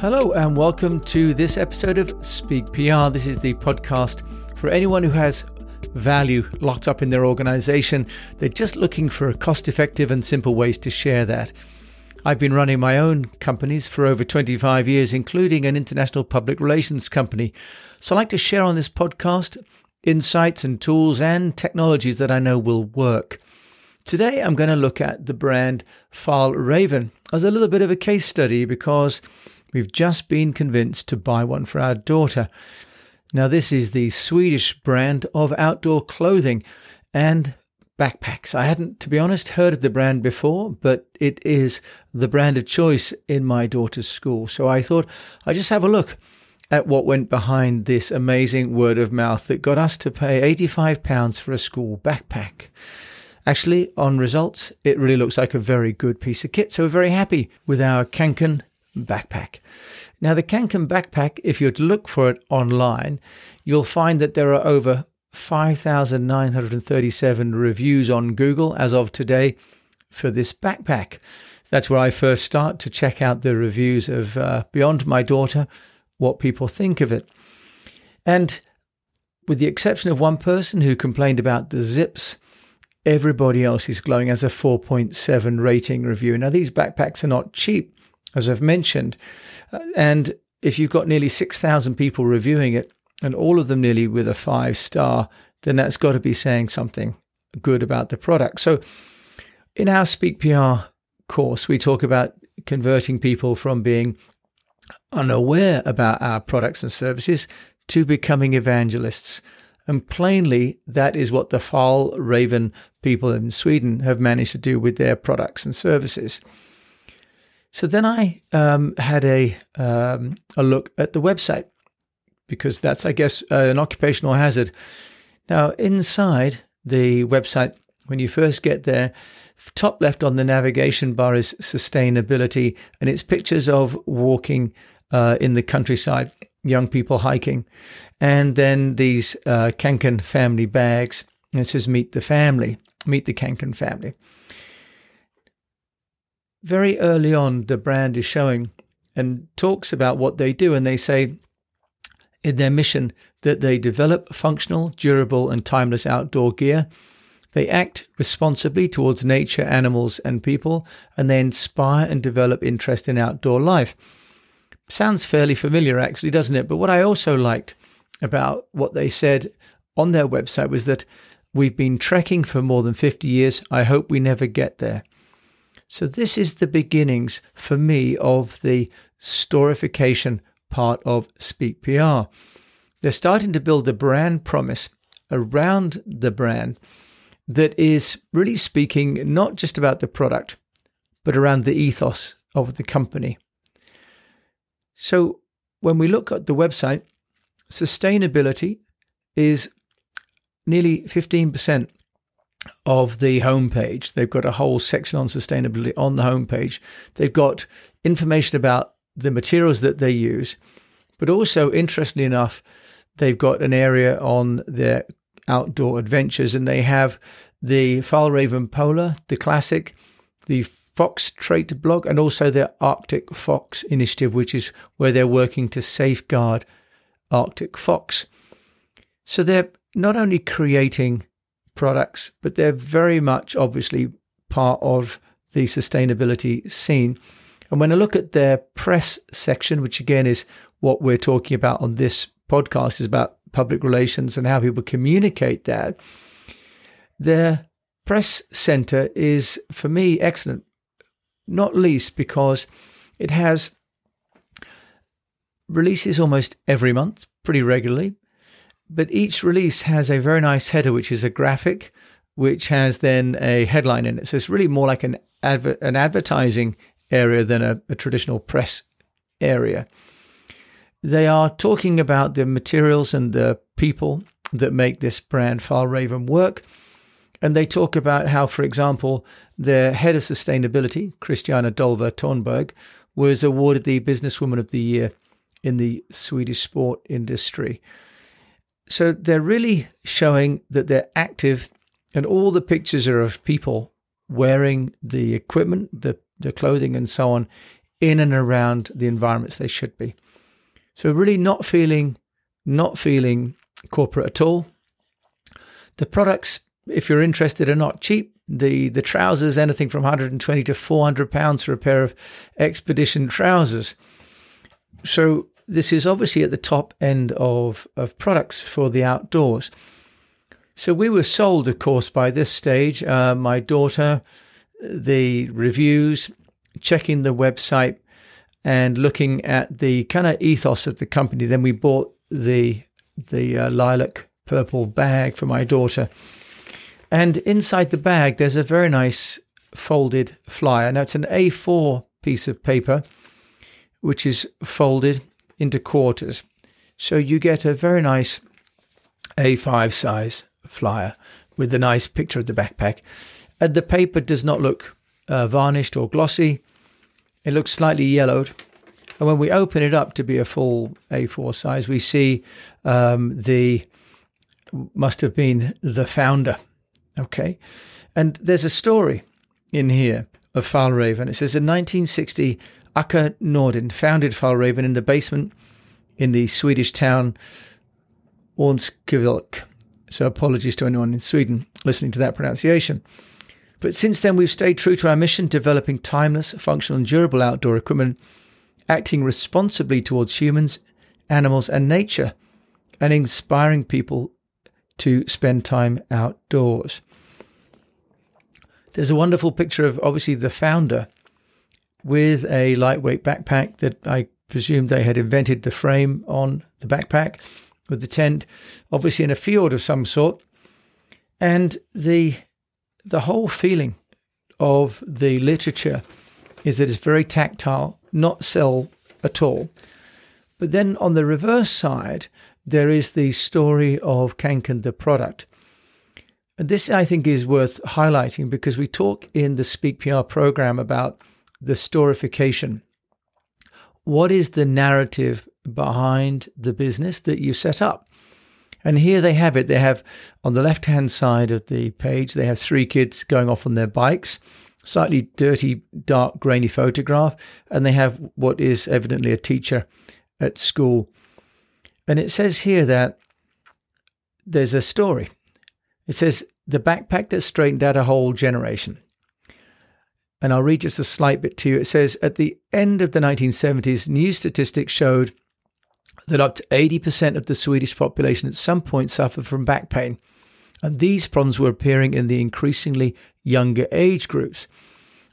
Hello, and welcome to this episode of Speak PR. This is the podcast for anyone who has value locked up in their organization. They're just looking for cost effective and simple ways to share that. I've been running my own companies for over 25 years, including an international public relations company. So I like to share on this podcast insights and tools and technologies that I know will work. Today, I'm going to look at the brand Fjällräven as a little bit of a case study because We've just been convinced to buy one for our daughter. Now, this is the Swedish brand of outdoor clothing and backpacks. I hadn't, to be honest, heard of the brand before, but it is the brand of choice in my daughter's school. So I thought I'd just have a look at what went behind this amazing word of mouth that got us to pay £85 for a school backpack. Actually, on results, it really looks like a very good piece of kit. So we're very happy with our Kånken backpack. Now, the Kånken backpack, if you to look for it online, you'll find that there are over 5,937 reviews on Google as of today for this backpack. That's where I first start to check out the reviews of uh, Beyond My Daughter, what people think of it. And with the exception of one person who complained about the zips, everybody else is glowing as a 4.7 rating review. Now, these backpacks are not cheap as I've mentioned. Uh, and if you've got nearly 6,000 people reviewing it, and all of them nearly with a five star, then that's got to be saying something good about the product. So, in our Speak PR course, we talk about converting people from being unaware about our products and services to becoming evangelists. And plainly, that is what the Fjällräven people in Sweden have managed to do with their products and services. So then I um, had a um, a look at the website because that's, I guess, uh, an occupational hazard. Now, inside the website, when you first get there, top left on the navigation bar is sustainability, and it's pictures of walking uh, in the countryside, young people hiking, and then these uh, family bags. It says "Meet the family," meet the Kånken family very early on, the brand is showing and talks about what they do. And they say in their mission that they develop functional, durable, and timeless outdoor gear. They act responsibly towards nature, animals, and people, and they inspire and develop interest in outdoor life. Sounds fairly familiar, actually, doesn't it? But what I also liked about what they said on their website was that we've been trekking for more than 50 years. I hope we never get there. So, this is the beginnings for me of the storification part of Speak PR. They're starting to build a brand promise around the brand that is really speaking not just about the product, but around the ethos of the company. So, when we look at the website, sustainability is nearly 15% of the homepage. They've got a whole section on sustainability on the homepage. They've got information about the materials that they use, but also, interestingly enough, they've got an area on their outdoor adventures and they have the Fjällräven Polar, the classic, the Fox Trail blog, and also their Arctic Fox initiative, which is where they're working to safeguard Arctic fox. So they're not only creating products, but they're very much obviously part of the sustainability scene. And when I look at their press section, which again is what we're talking about on this podcast, is about public relations and how people communicate that, their press center is, for me, excellent, not least because it has releases almost every month, pretty regularly but each release has a very nice header, which is a graphic, which has then a headline in it. So it's really more like an adver- an advertising area than a, a traditional press area. They are talking about the materials and the people that make this brand Fjällräven work. And they talk about how, for example, their head of sustainability, Christiana Dolva Thornberg, was awarded the Businesswoman of the Year in the Swedish sport industry. So they're really showing that they're active, and all the pictures are of people wearing the equipment, the, the clothing, and so on in and around the environments they should be. So really not feeling not feeling corporate at all. The products, if you're interested, are not cheap. The the trousers, anything from 120 to 400 pounds for a pair of expedition trousers. So this is obviously at the top end of, of products for the outdoors. So we were sold, of course, by this stage. Uh, my daughter, the reviews, checking the website, and looking at the kind of ethos of the company. Then we bought the the uh, lilac purple bag for my daughter, and inside the bag there's a very nice folded flyer. Now it's an A4 piece of paper, which is folded into quarters, so you get a very nice A5 size flyer with a nice picture of the backpack. And the paper does not look uh, varnished or glossy. It looks slightly yellowed. And when we open it up to be a full A4 size, we see um, the must have been the founder. Okay. And there's a story in here of Fjällräven. It says in 1960, Åke Nordin founded Fjällräven in the basement in the Swedish town Örnsköldsvik. So apologies to anyone in Sweden listening to that pronunciation. But since then, we've stayed true to our mission, developing timeless, functional, and durable outdoor equipment, acting responsibly towards humans, animals, and nature, and inspiring people to spend time outdoors. There's a wonderful picture of obviously the founder with a lightweight backpack that I presume they had invented the frame on the backpack with the tent, obviously in a field of some sort, and the the whole feeling of the literature is that it's very tactile, not sell at all. But then on the reverse side, there is the story of Kånken, the product. And this, I think, is worth highlighting because we talk in the Speak PR program about the storification. What is the narrative behind the business that you set up. And here they have it. They have on the left hand side of the page, they have three kids going off on their bikes, slightly dirty, dark, grainy photograph. And they have what is evidently a teacher at school. And it says here that there's a story. It says, The backpack that straightened out a whole generation. And I'll read just a slight bit to you. It says, At the end of the 1970s, new statistics showed that up to 80% of the Swedish population at some point suffered from back pain. And these problems were appearing in the increasingly younger age groups.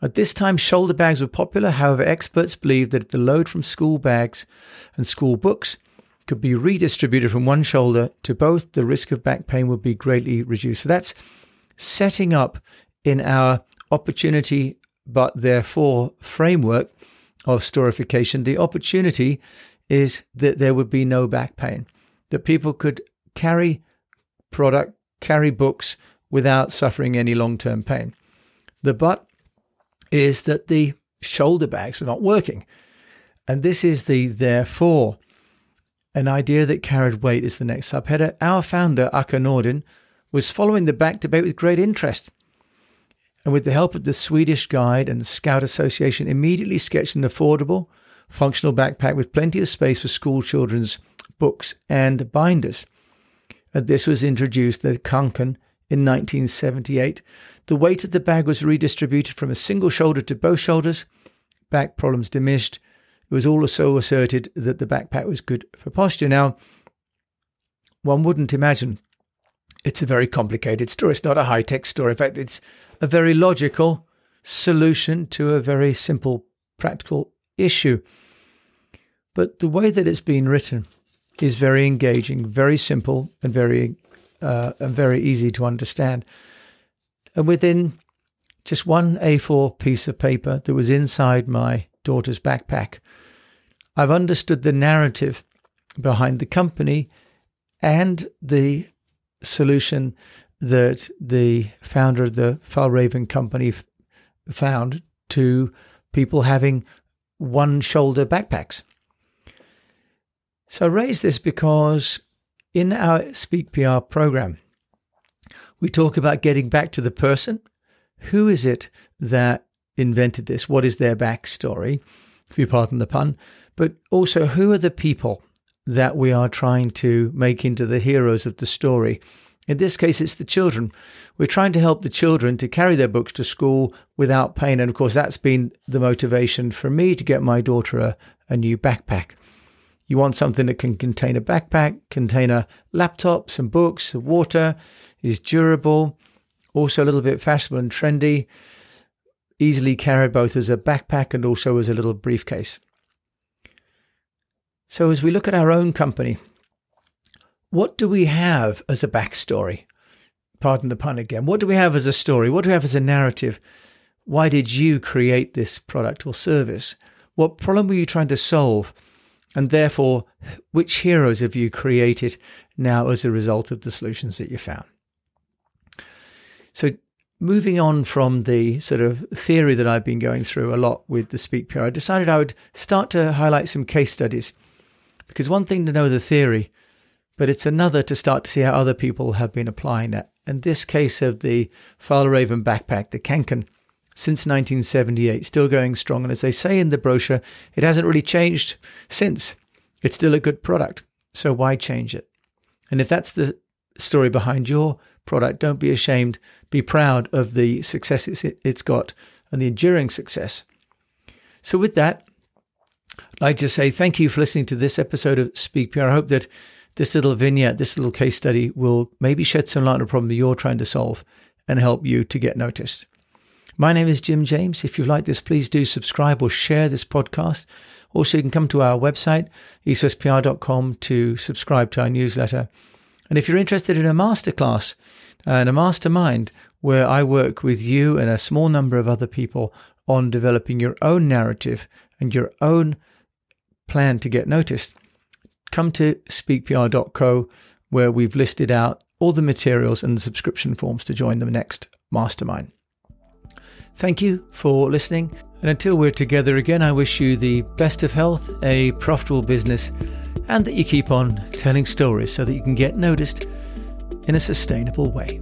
At this time, shoulder bags were popular. However, experts believed that the load from school bags and school books could be redistributed from one shoulder to both, the risk of back pain would be greatly reduced. So that's setting up in our opportunity, but therefore framework of storification, the opportunity is that there would be no back pain, that people could carry product, carry books without suffering any long term pain. The but is that the shoulder bags were not working. And this is the therefore. An idea that carried weight is the next subheader. Our founder, Åke Nordin, was following the back debate with great interest. And with the help of the Swedish Guide and Scout Association, immediately sketched an affordable, functional backpack with plenty of space for school children's books and binders. And this was introduced at Kånken in 1978. The weight of the bag was redistributed from a single shoulder to both shoulders. Back problems diminished. It was also asserted that the backpack was good for posture. Now, one wouldn't imagine it's a very complicated story. It's not a high tech story. In fact, it's a very logical solution to a very simple practical issue. But the way that it's been written is very engaging, very simple, and very uh, and very easy to understand. And within just one A4 piece of paper that was inside my daughter's backpack, I've understood the narrative behind the company and the solution that the founder of the Fjällräven company f- found to people having one shoulder backpacks. So I raise this because in our Speak PR program, we talk about getting back to the person. Who is it that invented this? What is their backstory? if you pardon the pun, but also who are the people that we are trying to make into the heroes of the story. In this case, it's the children. We're trying to help the children to carry their books to school without pain. And of course, that's been the motivation for me to get my daughter a, a new backpack. You want something that can contain a backpack, contain a laptop, some books, water, is durable, also a little bit fashionable and trendy, easily carried both as a backpack and also as a little briefcase. So, as we look at our own company, what do we have as a backstory? Pardon the pun again. What do we have as a story? What do we have as a narrative? Why did you create this product or service? What problem were you trying to solve? And therefore, which heroes have you created now as a result of the solutions that you found? So, moving on from the sort of theory that I've been going through a lot with the Speak PR, I decided I would start to highlight some case studies. Because one thing to know the theory, but it's another to start to see how other people have been applying that. And this case of the Fjällräven backpack, the Kånken, since 1978, still going strong. And as they say in the brochure, it hasn't really changed since. It's still a good product. So why change it? And if that's the story behind your product, don't be ashamed. Be proud of the success it's got and the enduring success. So, with that, I'd like to say thank you for listening to this episode of Speak PR. I hope that this little vignette, this little case study will maybe shed some light on a problem you're trying to solve and help you to get noticed. My name is Jim James. If you like this, please do subscribe or share this podcast. Also, you can come to our website, eastwestpr.com, to subscribe to our newsletter. And if you're interested in a masterclass and a mastermind where I work with you and a small number of other people on developing your own narrative and your own plan to get noticed, come to speakpr.co where we've listed out all the materials and the subscription forms to join the next mastermind. Thank you for listening. And until we're together again, I wish you the best of health, a profitable business, and that you keep on telling stories so that you can get noticed in a sustainable way.